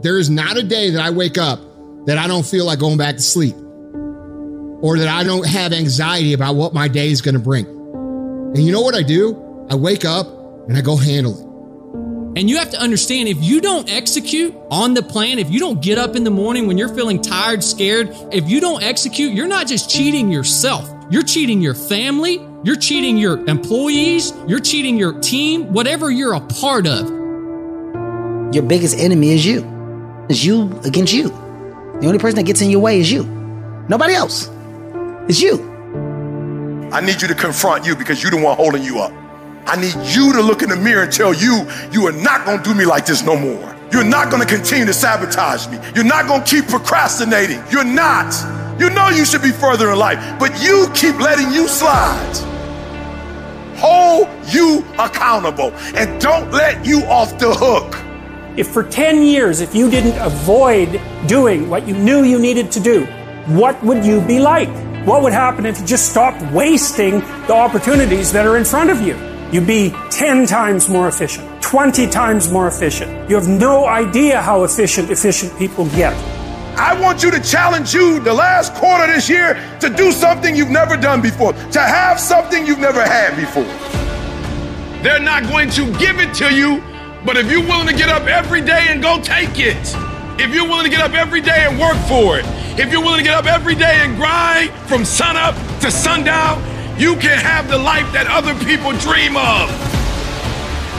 There is not a day that I wake up that I don't feel like going back to sleep or that I don't have anxiety about what my day is going to bring. And you know what I do? I wake up and I go handle it. And you have to understand if you don't execute on the plan, if you don't get up in the morning when you're feeling tired, scared, if you don't execute, you're not just cheating yourself, you're cheating your family, you're cheating your employees, you're cheating your team, whatever you're a part of. Your biggest enemy is you. It's you against you. The only person that gets in your way is you. Nobody else. It's you. I need you to confront you because you're the one holding you up. I need you to look in the mirror and tell you, you are not going to do me like this no more. You're not going to continue to sabotage me. You're not going to keep procrastinating. You're not. You know you should be further in life, but you keep letting you slide. Hold you accountable and don't let you off the hook. If for 10 years, if you didn't avoid doing what you knew you needed to do, what would you be like? What would happen if you just stopped wasting the opportunities that are in front of you? You'd be 10 times more efficient, 20 times more efficient. You have no idea how efficient efficient people get. I want you to challenge you the last quarter this year to do something you've never done before, to have something you've never had before. They're not going to give it to you, but if you're willing to get up every day and go take it, if you're willing to get up every day and work for it, if you're willing to get up every day and grind from sunup to sundown, you can have the life that other people dream of.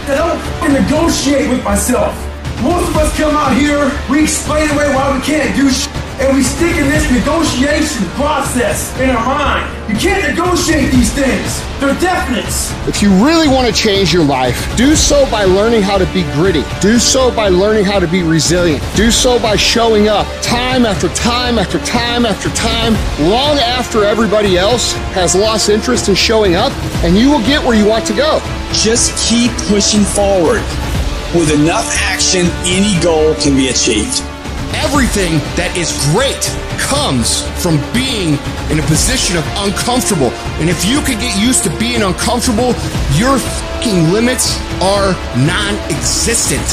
I don't negotiate with myself. Most of us come out here, we explain away why we can't do shit, and we stick in this negotiation process in our mind. You can't negotiate these things. They're definites. If you really want to change your life, do so by learning how to be gritty. Do so by learning how to be resilient. Do so by showing up time after time after time after time, long after everybody else has lost interest in showing up, and you will get where you want to go. Just keep pushing forward. With enough action, any goal can be achieved. Everything that is great comes from being in a position of uncomfortable. And if you can get used to being uncomfortable, your fucking limits are non existent.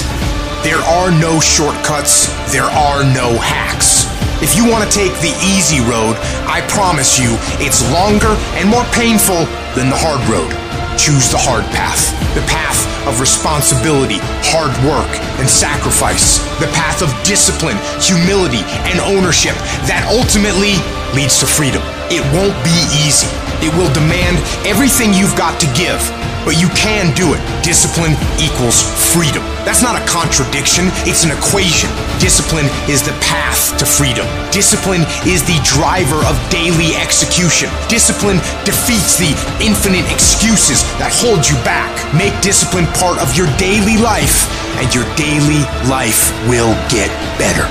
There are no shortcuts, there are no hacks. If you want to take the easy road, I promise you it's longer and more painful than the hard road. Choose the hard path, the path of responsibility, hard work, and sacrifice, the path of discipline, humility, and ownership that ultimately leads to freedom. It won't be easy. It will demand everything you've got to give, but you can do it. Discipline equals freedom. That's not a contradiction, it's an equation. Discipline is the path to freedom. Discipline is the driver of daily execution. Discipline defeats the infinite excuses that hold you back. Make discipline part of your daily life, and your daily life will get better.